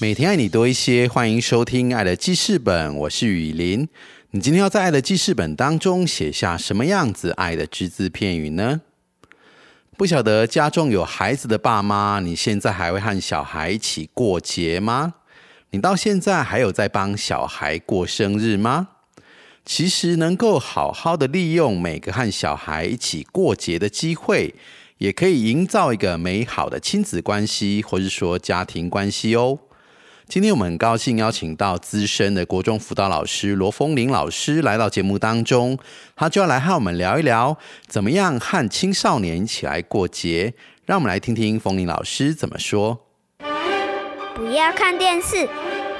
每天爱你多一些，欢迎收听《爱的记事本》，我是雨林。你今天要在《爱的记事本》当中写下什么样子爱的只字片语呢？不晓得家中有孩子的爸妈，你现在还会和小孩一起过节吗？你到现在还有在帮小孩过生日吗？其实能够好好的利用每个和小孩一起过节的机会，也可以营造一个美好的亲子关系，或是说家庭关系哦。今天我们很高兴邀请到资深的国中辅导老师罗峰林老师来到节目当中，他就要来和我们聊一聊，怎么样和青少年一起来过节。让我们来听听峰林老师怎么说。不要看电视，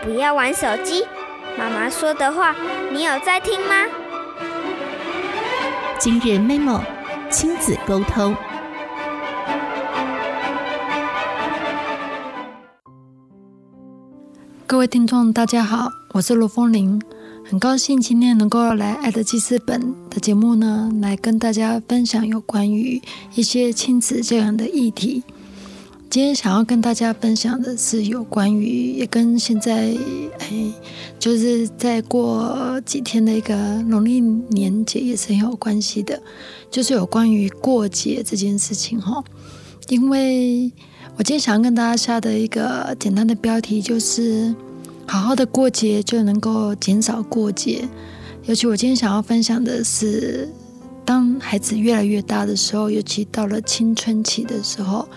不要玩手机。妈妈说的话，你有在听吗？今日 memo 亲子沟通。各位听众，大家好，我是罗峰林，很高兴今天能够来《爱的记事本》的节目呢，来跟大家分享有关于一些亲子这样的议题。今天想要跟大家分享的是有关于，也跟现在哎，就是再过几天的一个农历年节也是很有关系的，就是有关于过节这件事情哈。因为我今天想要跟大家下的一个简单的标题就是“好好的过节就能够减少过节”，尤其我今天想要分享的是，当孩子越来越大的时候，尤其到了青春期的时候。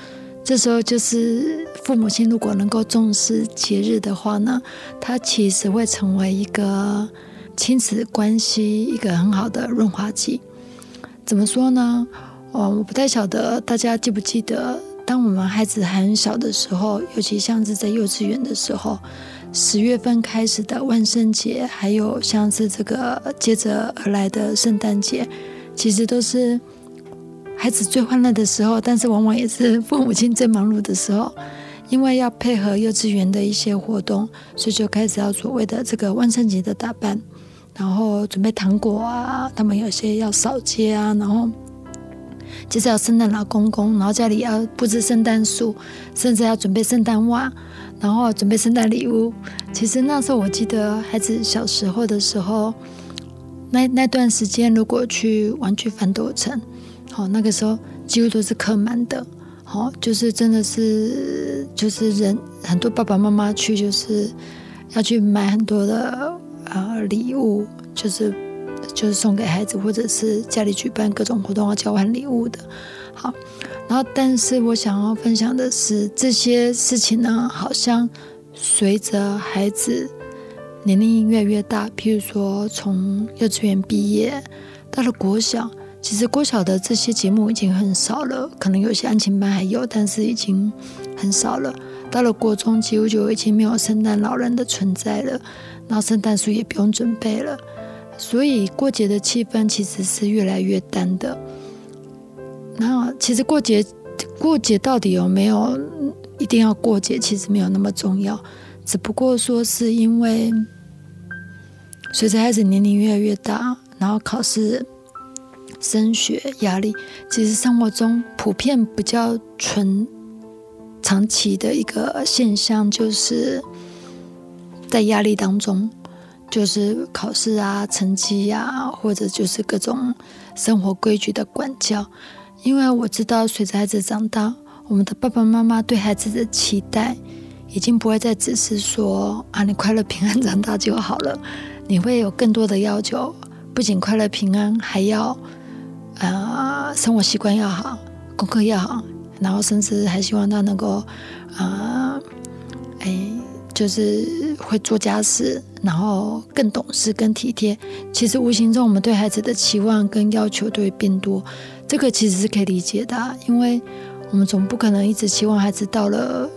这时候就是父母亲如果能够重视节日的话呢，它其实会成为一个亲子关系一个很好的润滑剂。怎么说呢？哦，我不太晓得大家记不记得，当我们孩子很小的时候，尤其像是在幼稚园的时候，十月份开始的万圣节，还有像是这个接着而来的圣诞节，其实都是。孩子最欢乐的时候，但是往往也是父母亲最忙碌的时候，因为要配合幼稚园的一些活动，所以就开始要所谓的这个万圣节的打扮，然后准备糖果啊，他们有些要扫街啊，然后就是要圣诞老公公，然后家里要布置圣诞树，甚至要准备圣诞袜，然后准备圣诞礼物。其实那时候我记得孩子小时候的时候，那那段时间如果去玩具反斗城。好，那个时候几乎都是客满的，好，就是真的是就是人很多爸爸妈妈去就是要去买很多的呃礼物，就是就是送给孩子，或者是家里举办各种活动要交换礼物的。好，然后但是我想要分享的是这些事情呢，好像随着孩子年龄越来越大，譬如说从幼稚园毕业到了国小。其实国小的这些节目已经很少了，可能有些安亲班还有，但是已经很少了。到了国中，几乎就已经没有圣诞老人的存在了，然后圣诞树也不用准备了，所以过节的气氛其实是越来越淡的。那其实过节，过节到底有没有一定要过节？其实没有那么重要，只不过说是因为随着孩子年龄越来越大，然后考试。升学压力，其实生活中普遍比较纯长期的一个现象，就是在压力当中，就是考试啊、成绩呀，或者就是各种生活规矩的管教。因为我知道，随着孩子长大，我们的爸爸妈妈对孩子的期待，已经不会再只是说啊，你快乐平安长大就好了。你会有更多的要求，不仅快乐平安，还要。呃，生活习惯要好，功课要好，然后甚至还希望他能够，呃，哎，就是会做家事，然后更懂事、更体贴。其实无形中，我们对孩子的期望跟要求都会变多。这个其实是可以理解的，因为我们总不可能一直期望孩子到了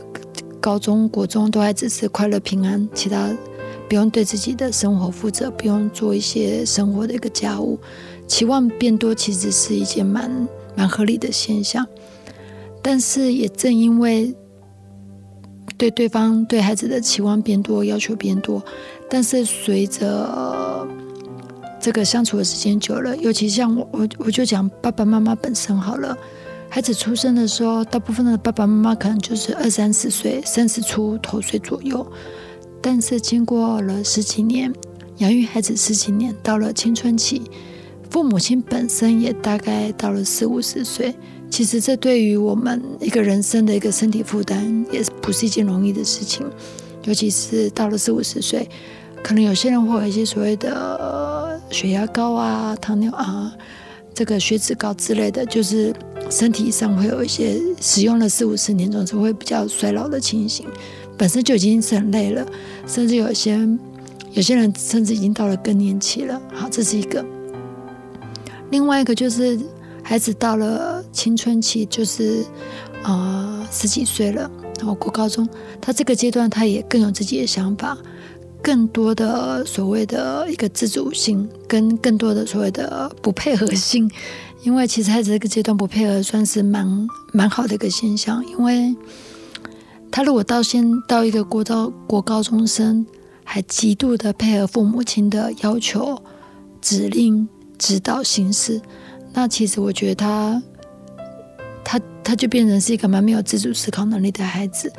高中国中都还只是快乐平安，其他不用对自己的生活负责，不用做一些生活的一个家务，期望变多其实是一件蛮蛮合理的现象。但是也正因为对对方对孩子的期望变多，要求变多，但是随着这个相处的时间久了，尤其像我我我就讲爸爸妈妈本身好了。孩子出生的时候，大部分的爸爸妈妈可能就是二三十岁、三十出头岁左右。但是经过了十几年养育孩子十几年，到了青春期，父母亲本身也大概到了四五十岁。其实这对于我们一个人生的一个身体负担，也不是一件容易的事情。尤其是到了四五十岁，可能有些人会有一些所谓的血压高啊、糖尿啊。这个血脂高之类的，就是身体上会有一些使用了四五十年，总是会比较衰老的情形。本身就已经是很累了，甚至有些有些人甚至已经到了更年期了。好，这是一个。另外一个就是孩子到了青春期，就是啊十几岁了，然后过高中，他这个阶段他也更有自己的想法。更多的所谓的一个自主性，跟更多的所谓的不配合性，因为其实孩子这个阶段不配合算是蛮蛮好的一个现象，因为他如果到先到一个国高国高中生，还极度的配合父母亲的要求、指令、指导行事，那其实我觉得他他他就变成是一个蛮没有自主思考能力的孩子。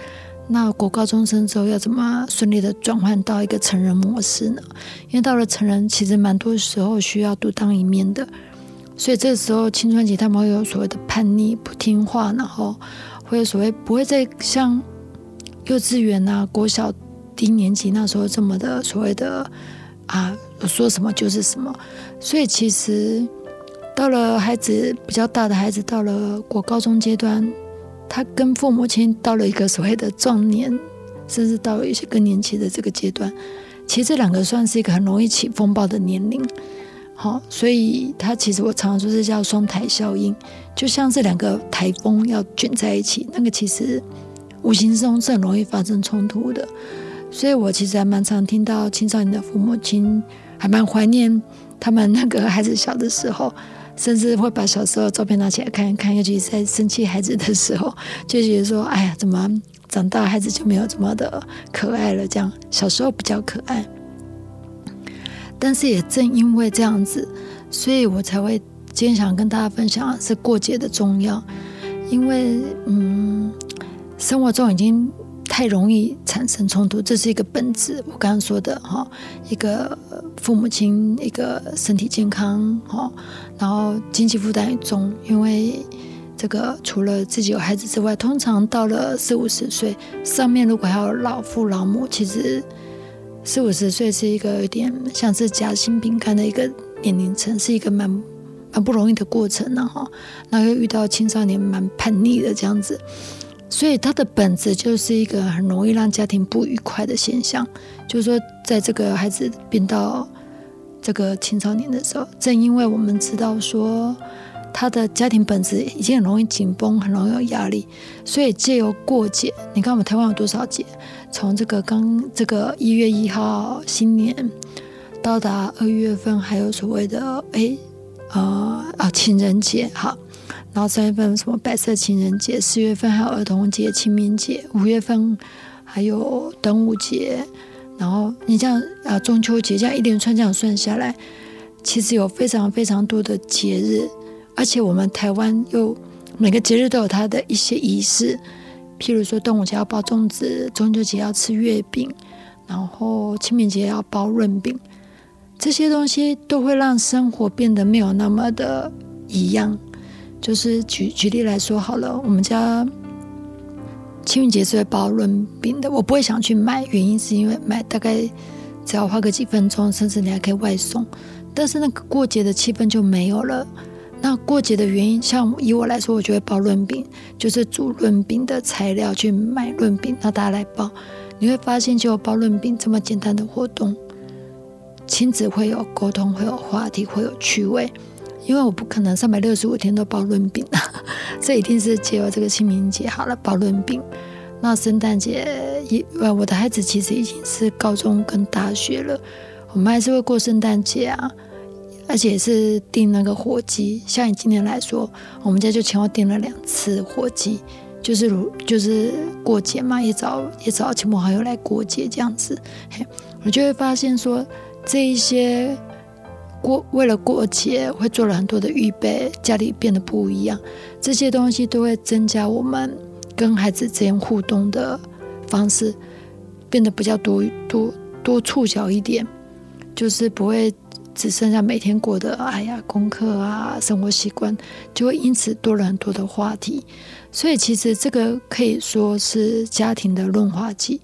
那国高中生之后要怎么顺利的转换到一个成人模式呢？因为到了成人，其实蛮多时候需要独当一面的，所以这时候青春期他们会有所谓的叛逆、不听话，然后会有所谓不会再像幼稚园啊、国小低年级那时候这么的所谓的啊说什么就是什么。所以其实到了孩子比较大的孩子，到了国高中阶段。他跟父母亲到了一个所谓的壮年，甚至到了一些更年期的这个阶段，其实这两个算是一个很容易起风暴的年龄。好，所以他其实我常常说是叫双台效应，就像这两个台风要卷在一起，那个其实无形中是很容易发生冲突的。所以我其实还蛮常听到青少年的父母亲还蛮怀念他们那个孩子小的时候。甚至会把小时候的照片拿起来看看，尤其是在生气孩子的时候，就觉得说：“哎呀，怎么长大孩子就没有这么的可爱了？这样小时候比较可爱。”但是也正因为这样子，所以我才会今天想跟大家分享是过节的重要，因为嗯，生活中已经。太容易产生冲突，这是一个本质。我刚刚说的哈，一个父母亲一个身体健康哈，然后经济负担也重，因为这个除了自己有孩子之外，通常到了四五十岁，上面如果还有老父老母，其实四五十岁是一个有点像是夹心饼干的一个年龄层，是一个蛮蛮不容易的过程呢哈。然后又遇到青少年蛮叛逆的这样子。所以它的本质就是一个很容易让家庭不愉快的现象，就是说，在这个孩子变到这个青少年的时候，正因为我们知道说他的家庭本质已经很容易紧绷，很容易有压力，所以借由过节，你看我们台湾有多少节？从这个刚这个一月一号新年到达二月份，还有所谓的哎呃啊情人节，好。然后三月份什么白色情人节，四月份还有儿童节、清明节，五月份还有端午节，然后你这样啊中秋节这样一连串这样算下来，其实有非常非常多的节日，而且我们台湾又每个节日都有它的一些仪式，譬如说端午节要包粽子，中秋节要吃月饼，然后清明节要包润饼，这些东西都会让生活变得没有那么的一样。就是举举例来说好了，我们家清明节是会包润饼的，我不会想去买，原因是因为买大概只要花个几分钟，甚至你还可以外送。但是那个过节的气氛就没有了。那过节的原因，像以我来说，我就会包润饼，就是煮润饼的材料去买润饼，让大家来包。你会发现，就包润饼这么简单的活动，亲子会有沟通，会有话题，会有趣味。因为我不可能三百六十五天都包润饼啊，这一定是借由这个清明节好了包润饼。那圣诞节也呃，我的孩子其实已经是高中跟大学了，我们还是会过圣诞节啊，而且是订那个火鸡。像以今年来说，我们家就前后订了两次火鸡，就是如就是过节嘛，也找也找亲朋好友来过节这样子。嘿，我就会发现说这一些。过为了过节，会做了很多的预备，家里变得不一样。这些东西都会增加我们跟孩子之间互动的方式，变得比较多多多触角一点，就是不会只剩下每天过的哎呀功课啊生活习惯，就会因此多了很多的话题。所以其实这个可以说是家庭的润滑剂。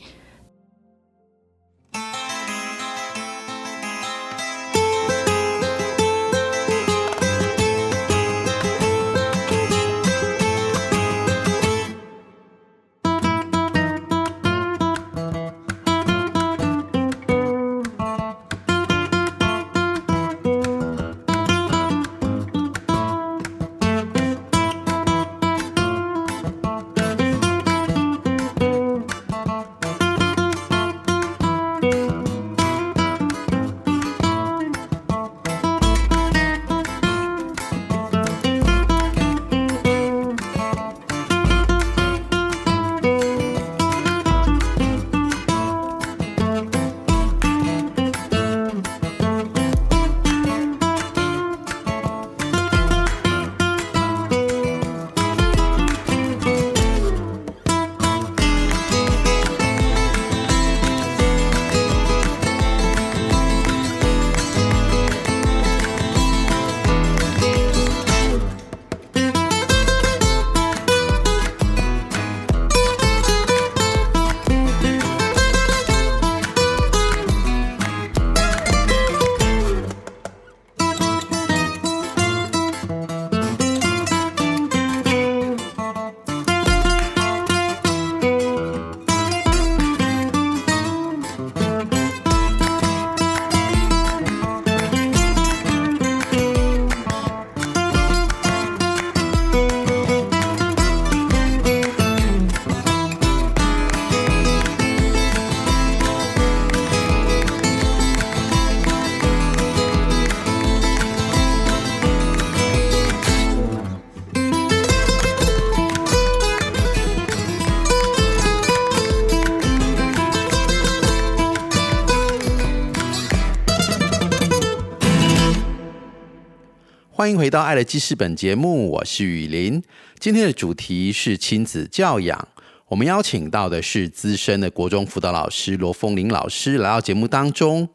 迎回到《爱的记事本》节目，我是雨林。今天的主题是亲子教养。我们邀请到的是资深的国中辅导老师罗凤玲老师来到节目当中。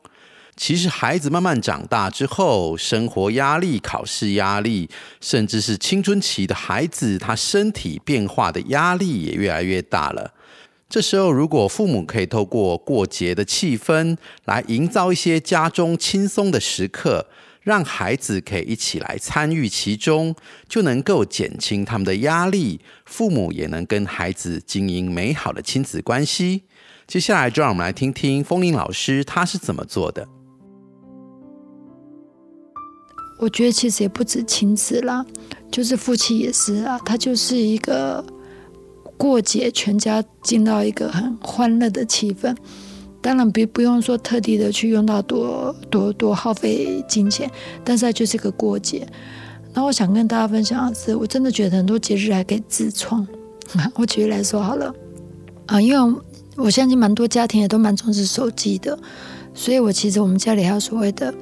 其实，孩子慢慢长大之后，生活压力、考试压力，甚至是青春期的孩子，他身体变化的压力也越来越大了。这时候，如果父母可以透过过节的气氛，来营造一些家中轻松的时刻。让孩子可以一起来参与其中，就能够减轻他们的压力，父母也能跟孩子经营美好的亲子关系。接下来就让我们来听听风铃老师他是怎么做的。我觉得其实也不止亲子啦，就是夫妻也是啊，他就是一个过节，全家进到一个很欢乐的气氛。当然，不不用说特地的去用到多多多耗费金钱，但是它就是个过节。那我想跟大家分享的是，我真的觉得很多节日还可以自创。我举例来说好了，啊，因为我相信蛮多家庭也都蛮重视手机的，所以我其实我们家里还有所谓的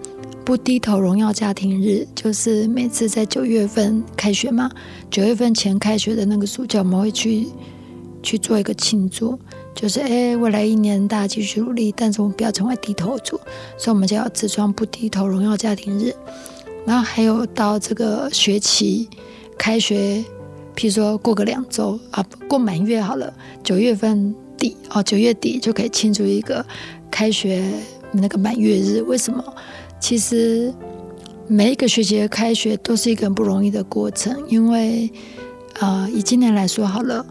不低头荣耀家庭日，就是每次在九月份开学嘛，九月份前开学的那个暑假，我们会去去做一个庆祝。就是哎，未来一年大家继续努力，但是我们不要成为低头族，所以我们就要自创不低头荣耀家庭日。然后还有到这个学期开学，譬如说过个两周啊，过满月好了，九月份底哦，九月底就可以庆祝一个开学那个满月日。为什么？其实每一个学期的开学都是一个很不容易的过程，因为啊，以今年来说好了。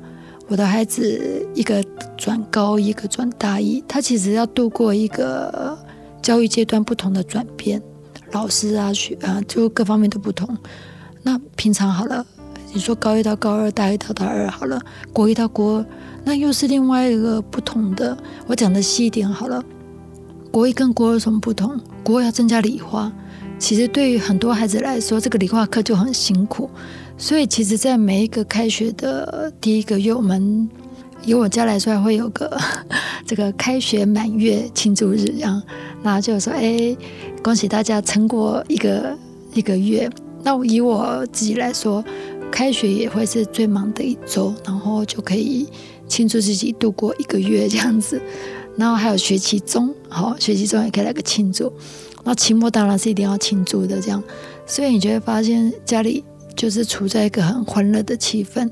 我的孩子一个转高，一个转大一，他其实要度过一个教育阶段不同的转变，老师啊学啊就各方面都不同。那平常好了，你说高一到高二，大一到大二好了，国一到国二，那又是另外一个不同的。我讲的细一点好了，国一跟国二有什么不同？国二要增加理化，其实对于很多孩子来说，这个理化课就很辛苦。所以其实，在每一个开学的第一个月，我们以我家来说，会有个 这个开学满月庆祝日，这样，然后就说：“哎，恭喜大家撑过一个一个月。”那以我自己来说，开学也会是最忙的一周，然后就可以庆祝自己度过一个月这样子。然后还有学期中，好，学期中也可以来个庆祝。那期末当然是一定要庆祝的，这样。所以你就会发现家里。就是处在一个很欢乐的气氛，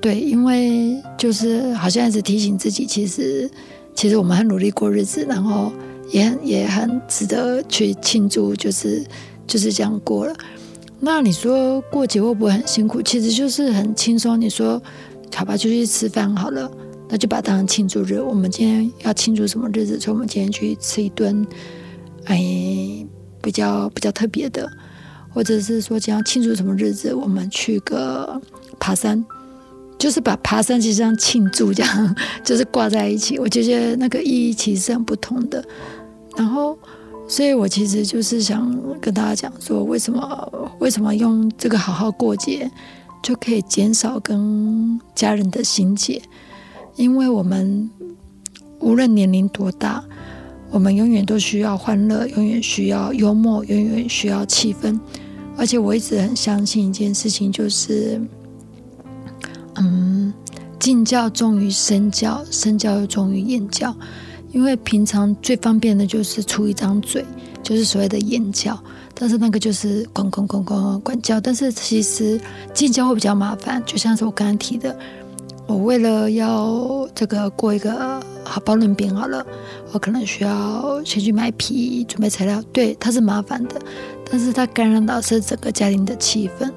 对，因为就是好像一直提醒自己，其实其实我们很努力过日子，然后也很也很值得去庆祝，就是就是这样过了。那你说过节会不会很辛苦？其实就是很轻松。你说好吧，就去吃饭好了，那就把它当庆祝日。我们今天要庆祝什么日子？所以我们今天去吃一顿，哎，比较比较特别的。或者是说，将庆祝什么日子，我们去个爬山，就是把爬山其实像庆祝这样，就是挂在一起。我觉得那个意义其实很不同的。然后，所以我其实就是想跟大家讲说，为什么为什么用这个好好过节，就可以减少跟家人的心结？因为我们无论年龄多大，我们永远都需要欢乐，永远需要幽默，永远需要气氛。而且我一直很相信一件事情，就是，嗯，敬教重于身教，身教又重于言教。因为平常最方便的就是出一张嘴，就是所谓的言教，但是那个就是管管管管管教。但是其实敬教会比较麻烦，就像是我刚刚提的，我为了要这个过一个好包润饼好了，我可能需要先去买皮，准备材料，对，它是麻烦的。但是它感染到是整个家庭的气氛，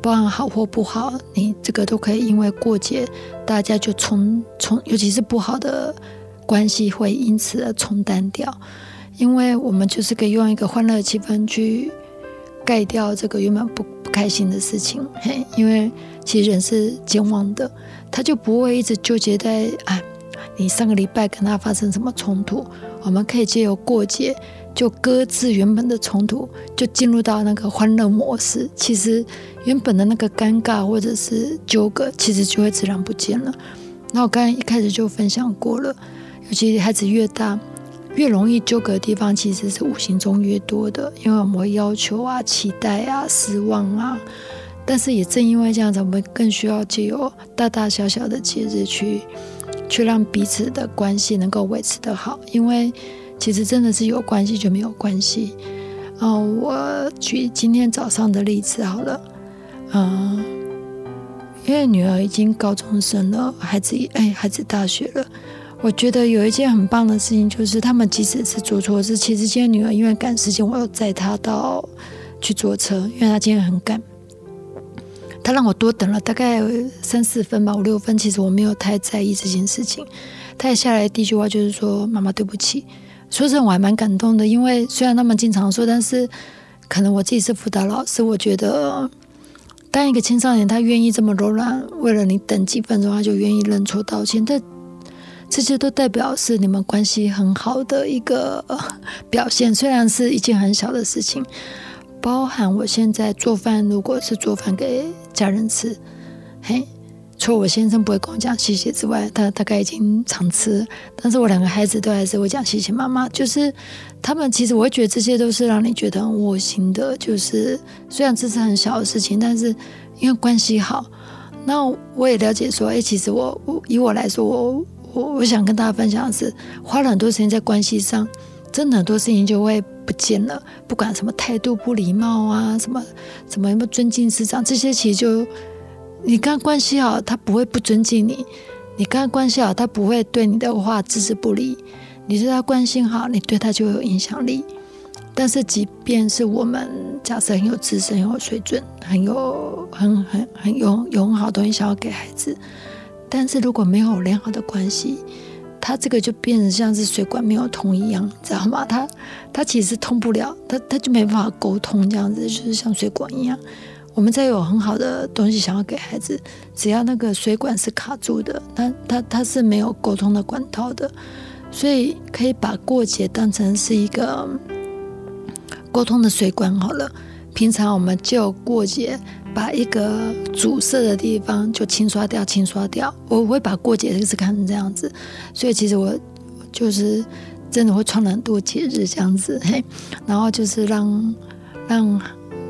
不管好或不好，你这个都可以因为过节，大家就冲冲，尤其是不好的关系会因此而冲淡掉，因为我们就是可以用一个欢乐的气氛去盖掉这个原本不不开心的事情，嘿，因为其实人是健忘的，他就不会一直纠结在啊，你上个礼拜跟他发生什么冲突，我们可以借由过节。就搁置原本的冲突，就进入到那个欢乐模式。其实原本的那个尴尬或者是纠葛，其实就会自然不见了。那我刚才一开始就分享过了，尤其孩子越大，越容易纠葛的地方，其实是无形中越多的，因为我们会要求啊、期待啊、失望啊。但是也正因为这样子，我们更需要借由大大小小的节日去，去让彼此的关系能够维持得好，因为。其实真的是有关系就没有关系。嗯，我举今天早上的例子好了。嗯，因为女儿已经高中生了，孩子也哎，孩子大学了。我觉得有一件很棒的事情，就是他们即使是做错事，其实今天女儿因为赶时间，我要载她到去坐车，因为她今天很赶。他让我多等了大概三四分吧，五六分。其实我没有太在意这件事情。他也下来第一句话就是说：“妈妈，对不起。”说真的，我还蛮感动的，因为虽然他们经常说，但是可能我自己是辅导老师，我觉得当一个青少年他愿意这么柔软，为了你等几分钟他就愿意认错道歉，这这些都代表是你们关系很好的一个表现。虽然是一件很小的事情，包含我现在做饭，如果是做饭给家人吃，嘿。除了我先生不会跟我讲谢谢之外，他大概已经常吃。但是我两个孩子都还是会讲谢谢妈妈。就是他们其实我会觉得这些都是让你觉得很窝心的。就是虽然这是很小的事情，但是因为关系好，那我也了解说，哎，其实我我以我来说，我我我想跟大家分享的是，花了很多时间在关系上，真的很多事情就会不见了。不管什么态度不礼貌啊，什么什么有没有尊敬师长，这些其实就。你跟他关系好，他不会不尊敬你；你跟他关系好，他不会对你的话置之不理。你对他关系好，你对他就有影响力。但是，即便是我们假设很有自身、有水准、很有很很很有有很好的东西想要给孩子，但是如果没有良好的关系，他这个就变成像是水管没有通一样，知道吗？他他其实通不了，他他就没办法沟通，这样子就是像水管一样。我们再有很好的东西想要给孩子，只要那个水管是卡住的，它它它是没有沟通的管道的，所以可以把过节当成是一个沟通的水管好了。平常我们就过节把一个阻塞的地方就清刷掉，清刷掉。我会把过节是看成这样子，所以其实我就是真的会创很多节日这样子，嘿，然后就是让让。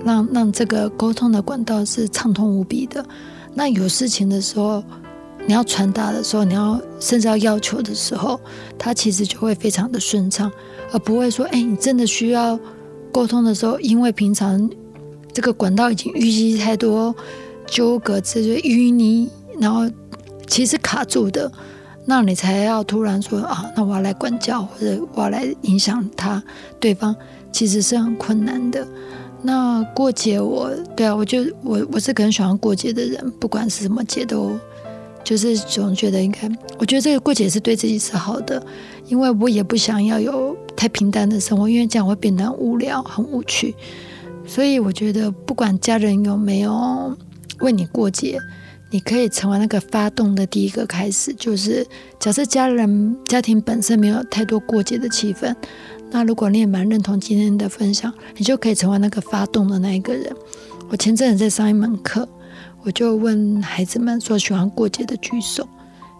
让让这个沟通的管道是畅通无比的。那有事情的时候，你要传达的时候，你要甚至要要求的时候，它其实就会非常的顺畅，而不会说，哎，你真的需要沟通的时候，因为平常这个管道已经淤积太多纠葛，这些淤泥，然后其实卡住的，那你才要突然说啊，那我要来管教或者我要来影响他对方，其实是很困难的。那过节，我对啊，我就我我是很喜欢过节的人，不管是什么节都，就是总觉得应该，我觉得这个过节是对自己是好的，因为我也不想要有太平淡的生活，因为这样会变得很无聊、很无趣。所以我觉得，不管家人有没有为你过节，你可以成为那个发动的第一个开始。就是假设家人家庭本身没有太多过节的气氛。那如果你也蛮认同今天的分享，你就可以成为那个发动的那一个人。我前阵子在上一门课，我就问孩子们说喜欢过节的举手，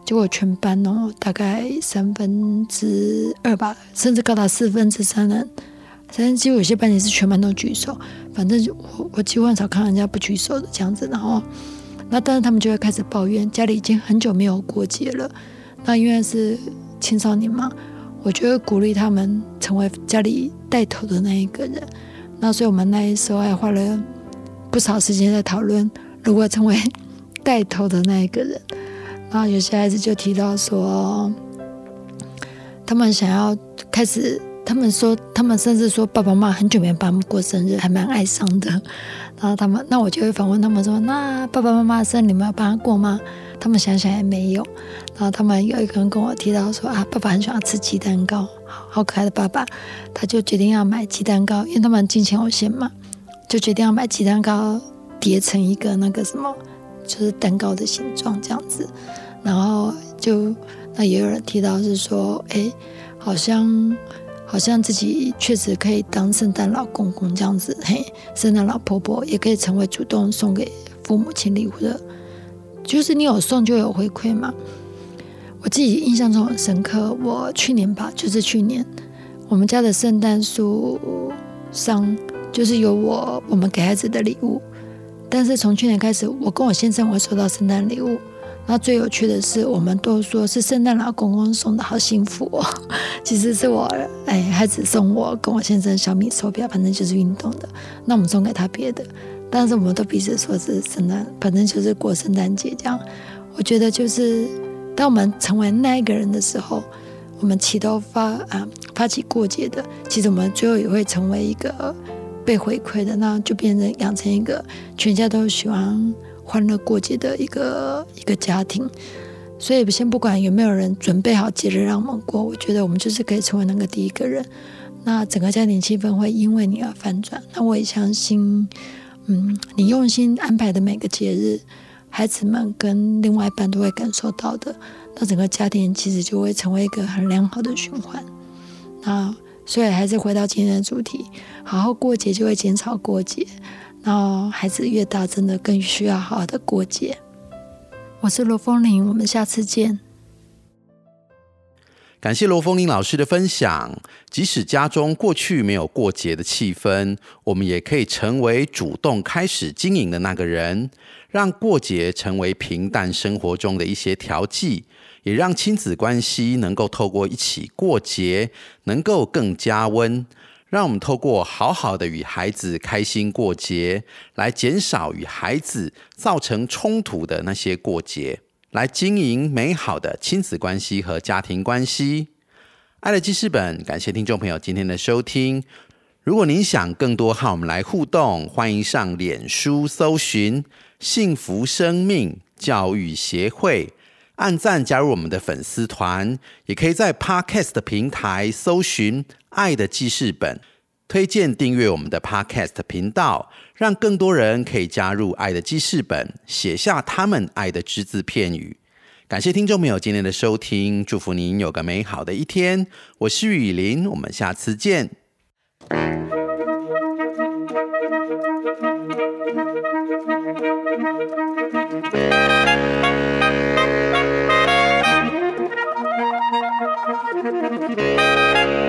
结果全班哦大概三分之二吧，甚至高达四分之三人，甚至几乎有些班级是全班都举手。反正我我几乎很少看人家不举手的这样子。然后那但是他们就会开始抱怨家里已经很久没有过节了。那因为是青少年嘛。我觉得鼓励他们成为家里带头的那一个人，那所以我们那一时候还花了不少时间在讨论如何成为带头的那一个人。然后有些孩子就提到说，他们想要开始，他们说，他们甚至说爸爸妈妈很久没帮他们过生日，还蛮哀伤的。然后他们，那我就会反问他们说，那爸爸妈妈生日你们要帮他过吗？他们想想也没有，然后他们有一个人跟我提到说啊，爸爸很喜欢吃鸡蛋糕，好可爱的爸爸，他就决定要买鸡蛋糕，因为他们金钱有限嘛，就决定要买鸡蛋糕叠成一个那个什么，就是蛋糕的形状这样子，然后就那也有人提到是说，哎，好像好像自己确实可以当圣诞老公公这样子，嘿，圣诞老婆婆也可以成为主动送给父母亲礼物的。就是你有送就有回馈嘛。我自己印象中很深刻，我去年吧，就是去年，我们家的圣诞树上就是有我我们给孩子的礼物。但是从去年开始，我跟我先生会收到圣诞礼物。那最有趣的是，我们都说是圣诞老公公送的，好幸福哦。其实是我哎，孩子送我跟我先生小米手表，反正就是运动的。那我们送给他别的。但是我们都彼此说是圣诞，反正就是过圣诞节这样。我觉得就是当我们成为那一个人的时候，我们起头发啊发起过节的，其实我们最后也会成为一个被回馈的，那就变成养成一个全家都喜欢欢乐过节的一个一个家庭。所以先不管有没有人准备好节日让我们过，我觉得我们就是可以成为那个第一个人，那整个家庭气氛会因为你而翻转。那我也相信。嗯，你用心安排的每个节日，孩子们跟另外一半都会感受到的。那整个家庭其实就会成为一个很良好的循环。那所以还是回到今天的主题，好好过节就会减少过节。然后孩子越大，真的更需要好好的过节。我是罗风玲，我们下次见。感谢罗凤英老师的分享。即使家中过去没有过节的气氛，我们也可以成为主动开始经营的那个人，让过节成为平淡生活中的一些调剂，也让亲子关系能够透过一起过节，能够更加温。让我们透过好好的与孩子开心过节，来减少与孩子造成冲突的那些过节。来经营美好的亲子关系和家庭关系。爱的记事本，感谢听众朋友今天的收听。如果您想更多和我们来互动，欢迎上脸书搜寻“幸福生命教育协会”，按赞加入我们的粉丝团。也可以在 Podcast 平台搜寻“爱的记事本”，推荐订阅我们的 Podcast 频道。让更多人可以加入爱的记事本，写下他们爱的只字片语。感谢听众朋友今天的收听，祝福您有个美好的一天。我是雨林，我们下次见。Música